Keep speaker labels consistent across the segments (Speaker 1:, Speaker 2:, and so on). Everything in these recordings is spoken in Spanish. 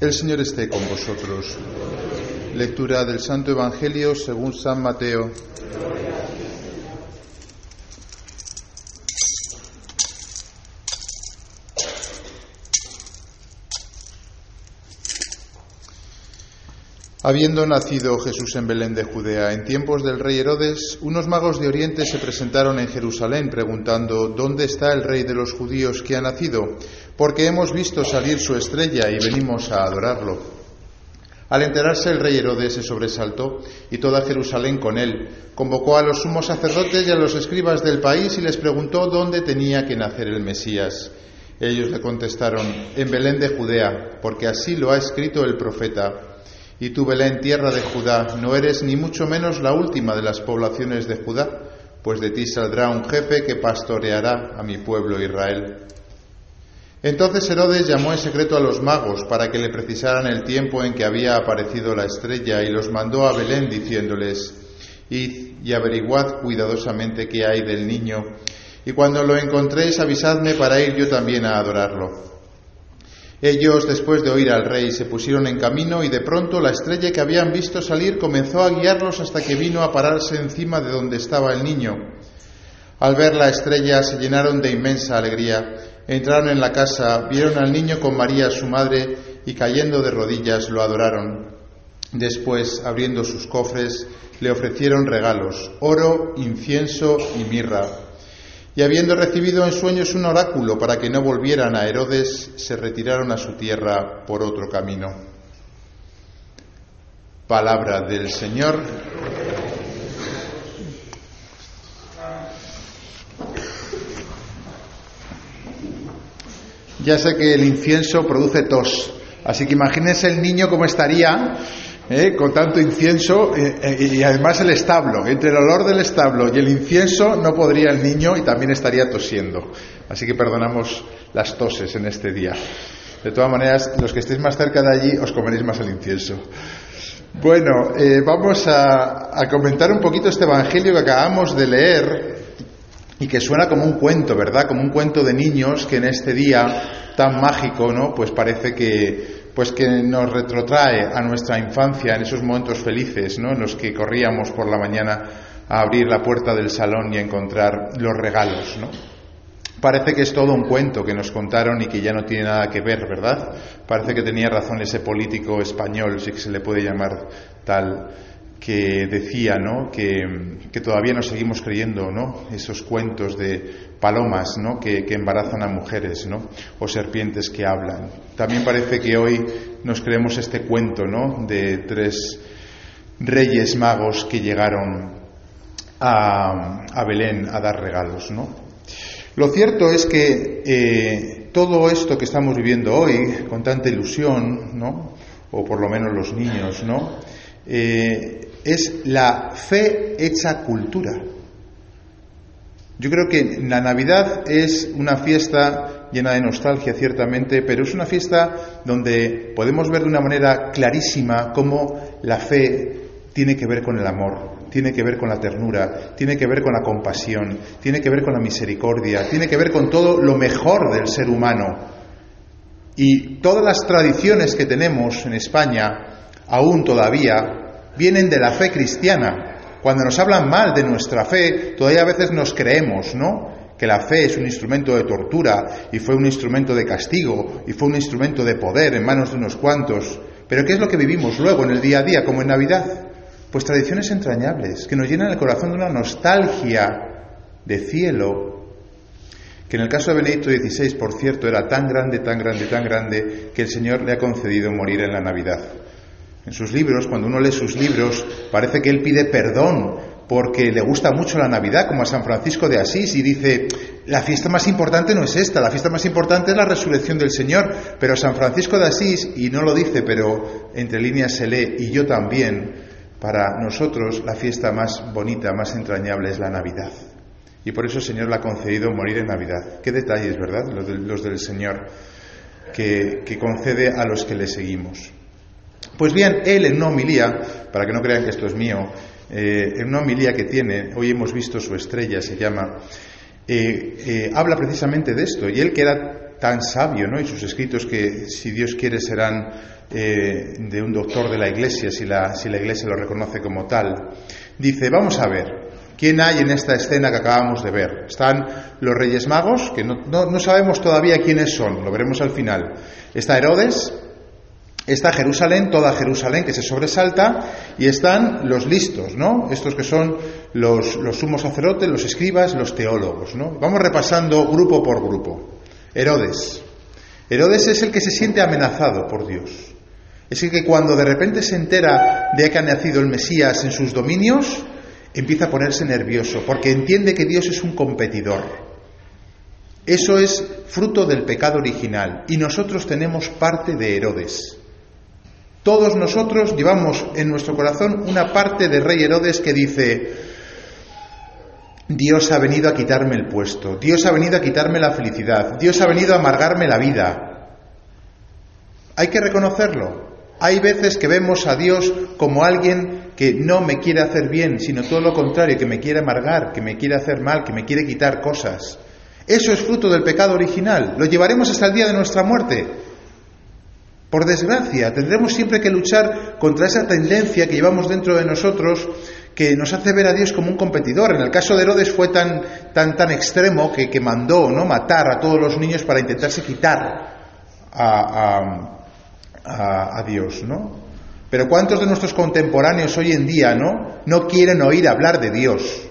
Speaker 1: El Señor esté con vosotros. Lectura del Santo Evangelio según San Mateo. Habiendo nacido Jesús en Belén de Judea, en tiempos del rey Herodes, unos magos de Oriente se presentaron en Jerusalén preguntando, ¿dónde está el rey de los judíos que ha nacido? Porque hemos visto salir su estrella y venimos a adorarlo. Al enterarse el rey Herodes se sobresaltó y toda Jerusalén con él. Convocó a los sumos sacerdotes y a los escribas del país y les preguntó dónde tenía que nacer el Mesías. Ellos le contestaron, en Belén de Judea, porque así lo ha escrito el profeta. Y tú, Belén, tierra de Judá, no eres ni mucho menos la última de las poblaciones de Judá, pues de ti saldrá un jefe que pastoreará a mi pueblo Israel. Entonces Herodes llamó en secreto a los magos para que le precisaran el tiempo en que había aparecido la estrella y los mandó a Belén diciéndoles, Id y averiguad cuidadosamente qué hay del niño, y cuando lo encontréis avisadme para ir yo también a adorarlo. Ellos, después de oír al rey, se pusieron en camino y de pronto la estrella que habían visto salir comenzó a guiarlos hasta que vino a pararse encima de donde estaba el niño. Al ver la estrella se llenaron de inmensa alegría. Entraron en la casa, vieron al niño con María su madre y cayendo de rodillas lo adoraron. Después, abriendo sus cofres, le ofrecieron regalos, oro, incienso y mirra. Y habiendo recibido en sueños un oráculo para que no volvieran a Herodes, se retiraron a su tierra por otro camino. Palabra del Señor. Ya sé que el incienso produce tos, así que imagínense el niño cómo estaría ¿eh? con tanto incienso eh, eh, y además el establo. Entre el olor del establo y el incienso no podría el niño y también estaría tosiendo. Así que perdonamos las toses en este día. De todas maneras, los que estéis más cerca de allí os comeréis más el incienso. Bueno, vamos a, a comentar un poquito este Evangelio que acabamos de leer y que suena como un cuento, ¿verdad? Como un cuento de niños que en este día tan mágico, ¿no? Pues parece que pues que nos retrotrae a nuestra infancia, en esos momentos felices, ¿no? En los que corríamos por la mañana a abrir la puerta del salón y a encontrar los regalos, ¿no? Parece que es todo un cuento que nos contaron y que ya no tiene nada que ver, ¿verdad? Parece que tenía razón ese político español, si que se le puede llamar tal, que decía ¿no? que, todavía no seguimos creyendo ¿no? esos cuentos de palomas ¿no? que, embarazan a mujeres ¿no? o serpientes que hablan. También parece que hoy nos creemos este cuento ¿no? de tres reyes magos que llegaron a, a Belén a dar regalos. ¿no? Lo cierto es que eh, todo esto que estamos viviendo hoy con tanta ilusión, ¿no? o por lo menos los niños, ¿no? Eh, es la fe hecha cultura. Yo creo que la Navidad es una fiesta llena de nostalgia, ciertamente, pero es una fiesta donde podemos ver de una manera clarísima cómo la fe tiene que ver con el amor, tiene que ver con la ternura, tiene que ver con la compasión, tiene que ver con la misericordia, tiene que ver con todo lo mejor del ser humano. Y todas las tradiciones que tenemos en España, aún todavía, vienen de la fe cristiana. Cuando nos hablan mal de nuestra fe, todavía a veces nos creemos, ¿no? Que la fe es un instrumento de tortura y fue un instrumento de castigo y fue un instrumento de poder en manos de unos cuantos. Pero ¿qué es lo que vivimos luego en el día a día, como en Navidad? Pues tradiciones entrañables, que nos llenan el corazón de una nostalgia de cielo, que en el caso de Benedicto XVI, por cierto, era tan grande, tan grande, tan grande, que el Señor le ha concedido morir en la Navidad. En sus libros, cuando uno lee sus libros, parece que él pide perdón porque le gusta mucho la Navidad, como a San Francisco de Asís, y dice, la fiesta más importante no es esta, la fiesta más importante es la resurrección del Señor, pero San Francisco de Asís, y no lo dice, pero entre líneas se lee, y yo también, para nosotros la fiesta más bonita, más entrañable es la Navidad. Y por eso el Señor le ha concedido morir en Navidad. Qué detalles, ¿verdad? Los, del Señor, que concede a los que le seguimos. Pues bien, él en una homilía, para que no crean que esto es mío, eh, en una homilía que tiene, hoy hemos visto su estrella, se llama, eh, eh, habla precisamente de esto. Y él que era tan sabio, ¿no? Y sus escritos que, si Dios quiere, serán de un doctor de la Iglesia, si la, si la Iglesia lo reconoce como tal. Dice, vamos a ver, ¿quién hay en esta escena que acabamos de ver? Están los Reyes Magos, que no, no sabemos todavía quiénes son, lo veremos al final. Está Herodes, Está Jerusalén, toda Jerusalén que se sobresalta, y están los listos, ¿no? Estos que son los, los sumos sacerdotes, los escribas, los teólogos, ¿no? Vamos repasando grupo por grupo. Herodes. Herodes es el que se siente amenazado por Dios. Es el que cuando de repente se entera de que ha nacido el Mesías en sus dominios, empieza a ponerse nervioso, porque entiende que Dios es un competidor. Eso es fruto del pecado original, y nosotros tenemos parte de Herodes. Todos nosotros llevamos en nuestro corazón una parte de Rey Herodes que dice, Dios ha venido a quitarme el puesto, Dios ha venido a quitarme la felicidad, Dios ha venido a amargarme la vida. Hay que reconocerlo. Hay veces que vemos a Dios como alguien que no me quiere hacer bien, sino todo lo contrario, que me quiere amargar, que me quiere hacer mal, que me quiere quitar cosas. Eso es fruto del pecado original. Lo llevaremos hasta el día de nuestra muerte. Por desgracia, tendremos siempre que luchar contra esa tendencia que llevamos dentro de nosotros que nos hace ver a Dios como un competidor. En el caso de Herodes fue tan, tan, tan extremo que, que mandó ¿no? matar a todos los niños para intentarse quitar a, a, a, Dios. ¿no? Pero ¿cuántos de nuestros contemporáneos hoy en día ¿no? no quieren oír hablar de Dios?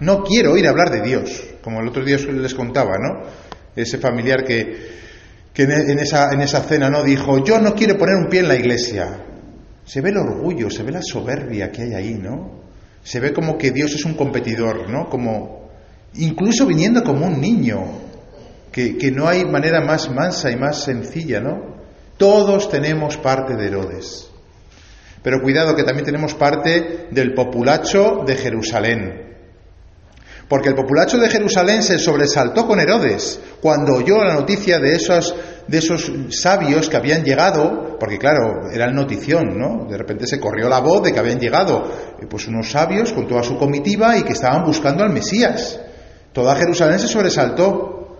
Speaker 1: No quiero oír hablar de Dios, como el otro día les contaba, ¿no? Ese familiar que, que en esa, en esa cena no dijo, yo no quiero poner un pie en la iglesia. Se ve el orgullo, se ve la soberbia que hay ahí, ¿no? Se ve como que Dios es un competidor, ¿no? Como, incluso viniendo como un niño, que, que no hay manera más mansa y más sencilla, ¿no? Todos tenemos parte de Herodes. Pero cuidado que también tenemos parte del populacho de Jerusalén, porque el populacho de Jerusalén se sobresaltó con Herodes cuando oyó la noticia de esos, de esos sabios que habían llegado, porque claro, era el notición, ¿no? De repente se corrió la voz de que habían llegado eh, pues unos sabios con toda su comitiva y que estaban buscando al Mesías. Toda Jerusalén se sobresaltó.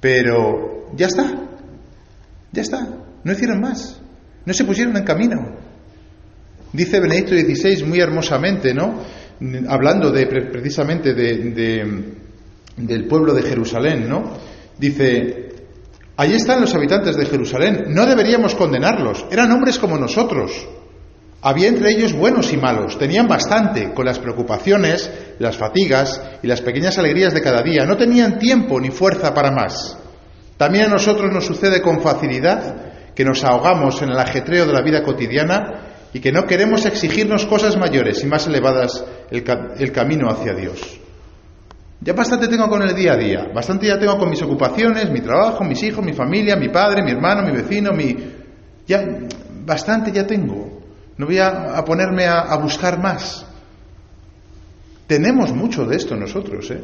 Speaker 1: Pero ya está, ya está, no hicieron más, no se pusieron en camino. Dice Benedicto XVI muy hermosamente, ¿no? hablando de, precisamente del pueblo de Jerusalén, ¿no? Dice, allí están los habitantes de Jerusalén, no deberíamos condenarlos, eran hombres como nosotros. Había entre ellos buenos y malos, tenían bastante con las preocupaciones, las fatigas y las pequeñas alegrías de cada día, no tenían tiempo ni fuerza para más. También a nosotros nos sucede con facilidad que nos ahogamos en el ajetreo de la vida cotidiana y que no queremos exigirnos cosas mayores y más elevadas el, el, camino hacia Dios. Ya bastante tengo con el día a día, bastante ya tengo con mis ocupaciones, mi trabajo, mis hijos, mi familia, mi padre, mi hermano, mi vecino, mi... Ya, bastante ya tengo. No voy a, ponerme a, buscar más. Tenemos mucho de esto nosotros, ¿eh?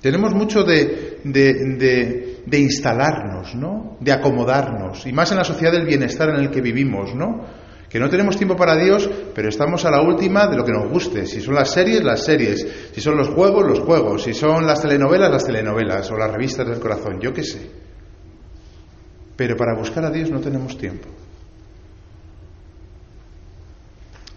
Speaker 1: Tenemos mucho de, de, de instalarnos, ¿no? De acomodarnos, y más en la sociedad del bienestar en el que vivimos, ¿no? Que no tenemos tiempo para Dios, pero estamos a la última de lo que nos guste. Si son las series, las series. Si son los juegos, los juegos. Si son las telenovelas, las telenovelas. O las revistas del corazón. Yo qué sé. Pero para buscar a Dios no tenemos tiempo.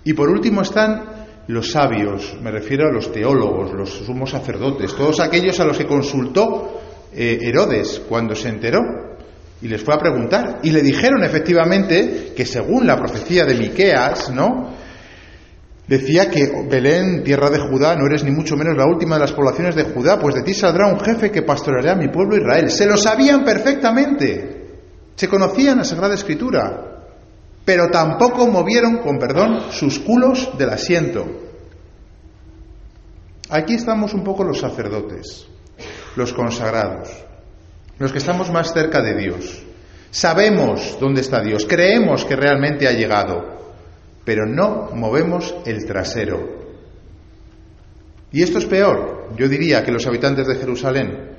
Speaker 1: Y por último están los sabios, me refiero a los teólogos, los sumos sacerdotes, todos aquellos a los que consultó eh, Herodes cuando se enteró y les fue a preguntar. Y le dijeron efectivamente que según la profecía de Miqueas, ¿no? Decía que Belén, tierra de Judá, no eres ni mucho menos la última de las poblaciones de Judá, pues de ti saldrá un jefe que pastoreará a mi pueblo Israel. Se lo sabían perfectamente. Se conocían la Sagrada Escritura. Pero tampoco movieron, con perdón, sus culos del asiento. Aquí estamos un poco los sacerdotes, los consagrados los que estamos más cerca de Dios. Sabemos dónde está Dios, creemos que realmente ha llegado, pero no movemos el trasero. Y esto es peor, yo diría, que los habitantes de Jerusalén,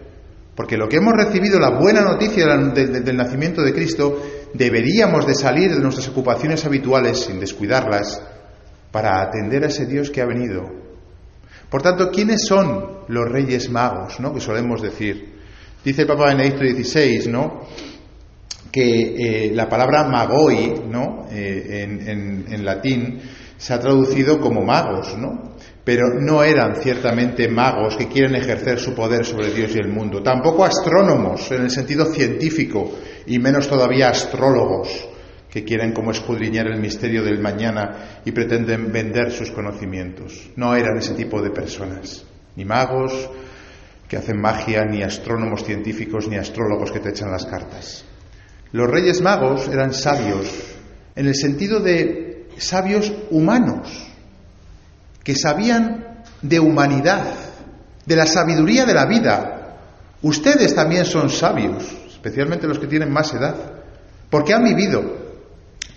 Speaker 1: porque lo que hemos recibido, la buena noticia del, nacimiento de Cristo, deberíamos de salir de nuestras ocupaciones habituales sin descuidarlas para atender a ese Dios que ha venido. Por tanto, ¿quiénes son los reyes magos, ¿no? que solemos decir? Dice el Papa Benedicto XVI, ¿no? que eh, la palabra magoi, ¿no? Eh, en, en, latín, se ha traducido como magos, ¿no? Pero no eran ciertamente magos que quieren ejercer su poder sobre Dios y el mundo. Tampoco astrónomos en el sentido científico y menos todavía astrólogos que quieren como escudriñar el misterio del mañana y pretenden vender sus conocimientos. No eran ese tipo de personas, ni magos que hacen magia, ni astrónomos científicos, ni astrólogos que te echan las cartas. Los reyes magos eran sabios, en el sentido de sabios humanos, que sabían de humanidad, de la sabiduría de la vida. Ustedes también son sabios, especialmente los que tienen más edad, porque han vivido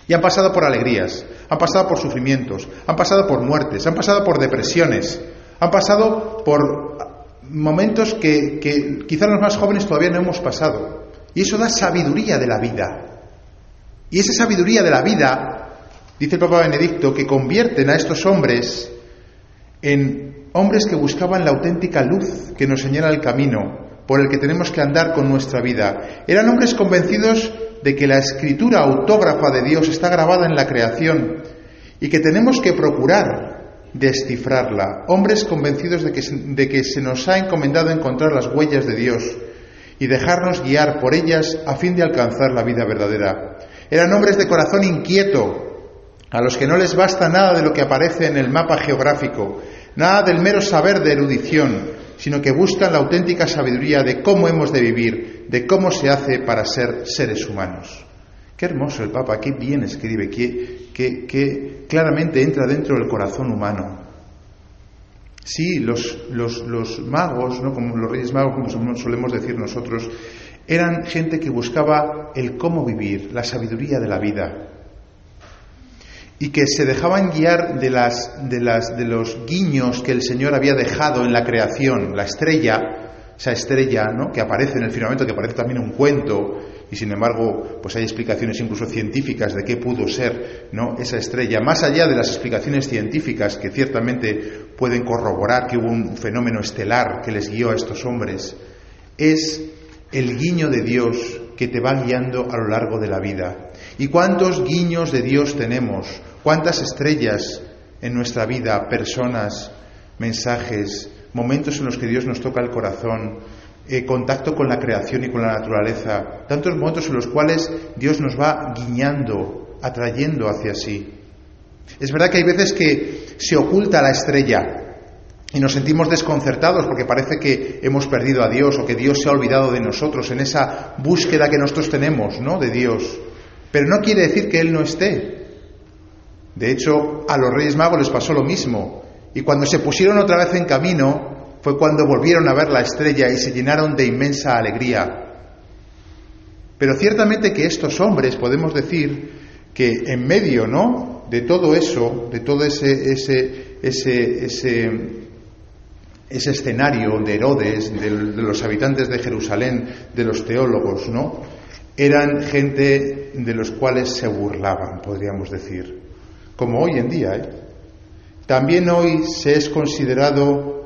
Speaker 1: y han pasado por alegrías, han pasado por sufrimientos, han pasado por muertes, han pasado por depresiones, han pasado por momentos que, que quizás los más jóvenes todavía no hemos pasado. Y eso da sabiduría de la vida. Y esa sabiduría de la vida, dice el Papa Benedicto, que convierten a estos hombres en hombres que buscaban la auténtica luz que nos señala el camino por el que tenemos que andar con nuestra vida. Eran hombres convencidos de que la escritura autógrafa de Dios está grabada en la creación y que tenemos que procurar descifrarla. Hombres convencidos de que, de que se nos ha encomendado encontrar las huellas de Dios y dejarnos guiar por ellas a fin de alcanzar la vida verdadera. Eran hombres de corazón inquieto, a los que no les basta nada de lo que aparece en el mapa geográfico, nada del mero saber de erudición, sino que buscan la auténtica sabiduría de cómo hemos de vivir, de cómo se hace para ser seres humanos. Qué hermoso el Papa, qué bien escribe, qué, qué, claramente entra dentro del corazón humano. Sí, los, los, magos, ¿no? como los reyes magos, como solemos decir nosotros, eran gente que buscaba el cómo vivir, la sabiduría de la vida, y que se dejaban guiar de, las, de, las, de los guiños que el Señor había dejado en la creación, la estrella, esa estrella ¿no? que aparece en el firmamento, que parece también un cuento, y sin embargo, pues hay explicaciones incluso científicas de qué pudo ser ¿no? esa estrella, más allá de las explicaciones científicas que ciertamente pueden corroborar que hubo un fenómeno estelar que les guió a estos hombres, es el guiño de Dios que te va guiando a lo largo de la vida. ¿Y cuántos guiños de Dios tenemos? ¿Cuántas estrellas en nuestra vida, personas, mensajes, momentos en los que Dios nos toca el corazón, eh, contacto con la creación y con la naturaleza, tantos momentos en los cuales Dios nos va guiñando, atrayendo hacia sí. Es verdad que hay veces que se oculta la estrella y nos sentimos desconcertados porque parece que hemos perdido a Dios o que Dios se ha olvidado de nosotros en esa búsqueda que nosotros tenemos, ¿no? De Dios. Pero no quiere decir que Él no esté. De hecho, a los Reyes Magos les pasó lo mismo. Y cuando se pusieron otra vez en camino, fue cuando volvieron a ver la estrella y se llenaron de inmensa alegría. Pero ciertamente que estos hombres podemos decir que en medio, ¿no? De todo eso, de todo ese, ese, ese, ese, escenario de Herodes, de, de, los habitantes de Jerusalén, de los teólogos, ¿no? Eran gente de los cuales se burlaban, podríamos decir, como hoy en día. ¿eh? También hoy se es considerado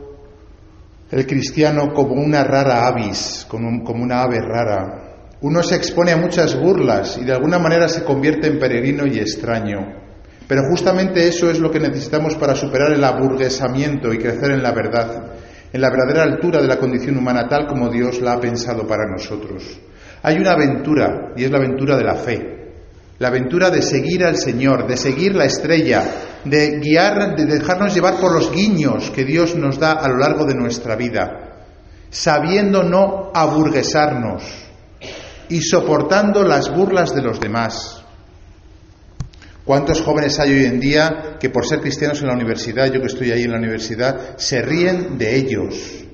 Speaker 1: el cristiano como una rara avis, como, una ave rara. Uno se expone a muchas burlas y de alguna manera se convierte en peregrino y extraño. Pero justamente eso es lo que necesitamos para superar el aburguesamiento y crecer en la verdad, en la verdadera altura de la condición humana tal como Dios la ha pensado para nosotros. Hay una aventura y es la aventura de la fe, la aventura de seguir al Señor, de seguir la estrella, de guiar, de dejarnos llevar por los guiños que Dios nos da a lo largo de nuestra vida, sabiendo no aburguesarnos y soportando las burlas de los demás. ¿Cuántos jóvenes hay hoy en día que por ser cristianos en la universidad, yo que estoy ahí en la universidad, se ríen de ellos?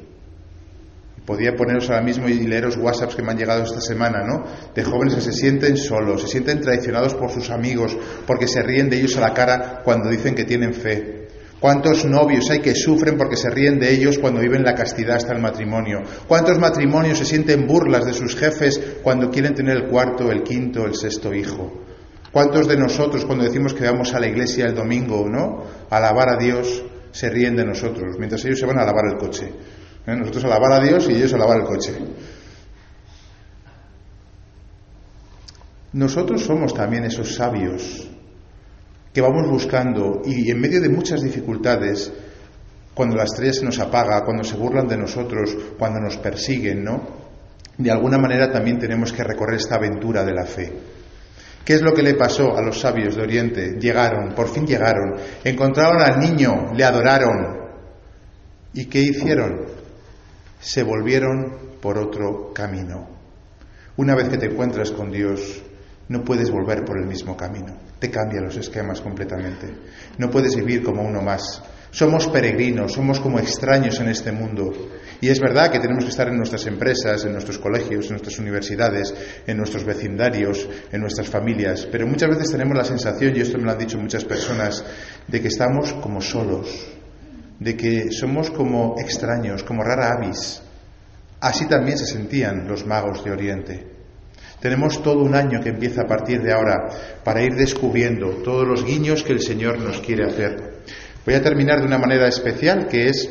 Speaker 1: Podía poneros ahora mismo y leeros WhatsApps que me han llegado esta semana, ¿no? De jóvenes que se sienten solos, se sienten traicionados por sus amigos, porque se ríen de ellos a la cara cuando dicen que tienen fe. ¿Cuántos novios hay que sufren porque se ríen de ellos cuando viven la castidad hasta el matrimonio? ¿Cuántos matrimonios se sienten burlas de sus jefes cuando quieren tener el cuarto, el quinto, el sexto hijo? ¿Cuántos de nosotros cuando decimos que vamos a la iglesia el domingo, ¿no? A alabar a Dios, se ríen de nosotros, mientras ellos se van a lavar el coche? ¿Eh? Nosotros alabar a Dios y ellos alabar el coche. Nosotros somos también esos sabios que vamos buscando y en medio de muchas dificultades, cuando la estrella se nos apaga, cuando se burlan de nosotros, cuando nos persiguen, ¿no? De alguna manera también tenemos que recorrer esta aventura de la fe. ¿Qué es lo que le pasó a los sabios de Oriente? Llegaron, por fin llegaron, encontraron al niño, le adoraron. ¿Y qué hicieron? Se volvieron por otro camino. Una vez que te encuentras con Dios, no puedes volver por el mismo camino. Te cambia los esquemas completamente. No puedes vivir como uno más. Somos peregrinos, somos como extraños en este mundo. Y es verdad que tenemos que estar en nuestras empresas, en nuestros colegios, en nuestras universidades, en nuestros vecindarios, en nuestras familias. Pero muchas veces tenemos la sensación, y esto me lo han dicho muchas personas, de que estamos como solos, de que somos como extraños, como rara avis. Así también se sentían los magos de Oriente. Tenemos todo un año que empieza a partir de ahora para ir descubriendo todos los guiños que el Señor nos quiere hacer. Voy a terminar de una manera especial que es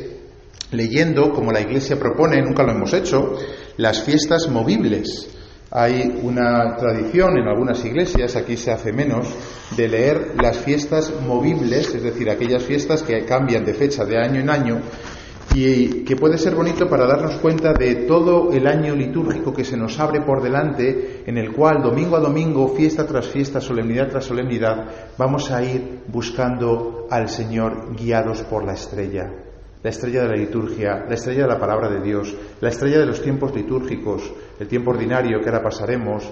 Speaker 1: leyendo, como la Iglesia propone, nunca lo hemos hecho, las fiestas movibles. Hay una tradición en algunas iglesias, aquí se hace menos, de leer las fiestas movibles, es decir, aquellas fiestas que cambian de fecha de año en año y que puede ser bonito para darnos cuenta de todo el año litúrgico que se nos abre por delante, en el cual domingo a domingo, fiesta tras fiesta, solemnidad tras solemnidad, vamos a ir buscando al Señor guiados por la estrella, la estrella de la liturgia, la estrella de la palabra de Dios, la estrella de los tiempos litúrgicos, el tiempo ordinario que ahora pasaremos,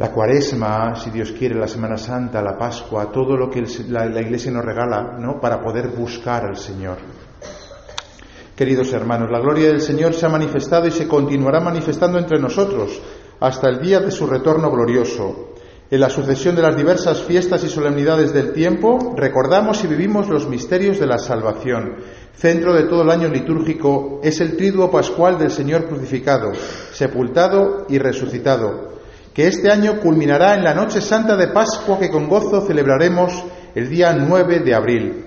Speaker 1: la cuaresma, si Dios quiere, la Semana Santa, la Pascua, todo lo que la, Iglesia nos regala, ¿no? Para poder buscar al Señor. Queridos hermanos, la gloria del Señor se ha manifestado y se continuará manifestando entre nosotros hasta el día de su retorno glorioso. En la sucesión de las diversas fiestas y solemnidades del tiempo, recordamos y vivimos los misterios de la salvación. Centro de todo el año litúrgico es el triduo pascual del Señor crucificado, sepultado y resucitado, que este año culminará en la noche santa de Pascua que con gozo celebraremos el día 9 de abril.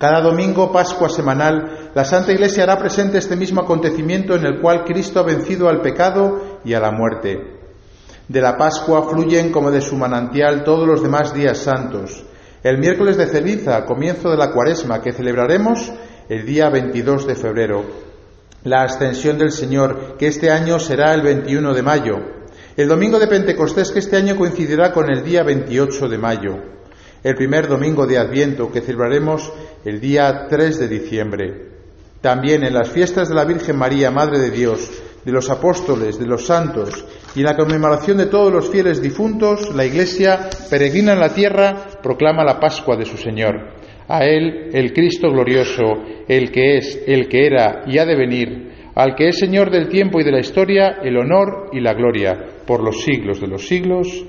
Speaker 1: Cada domingo, Pascua semanal, la Santa Iglesia hará presente este mismo acontecimiento en el cual Cristo ha vencido al pecado y a la muerte. De la Pascua fluyen como de su manantial todos los demás días santos. El miércoles de ceniza, comienzo de la cuaresma, que celebraremos el día 22 de febrero. La ascensión del Señor, que este año será el 21 de mayo. El domingo de Pentecostés, que este año coincidirá con el día 28 de mayo el primer domingo de Adviento que celebraremos el día 3 de diciembre. También en las fiestas de la Virgen María, Madre de Dios, de los apóstoles, de los santos y en la conmemoración de todos los fieles difuntos, la Iglesia, peregrina en la tierra, proclama la Pascua de su Señor. A Él, el Cristo glorioso, el que es, el que era y ha de venir, al que es Señor del tiempo y de la historia, el honor y la gloria, por los siglos de los siglos.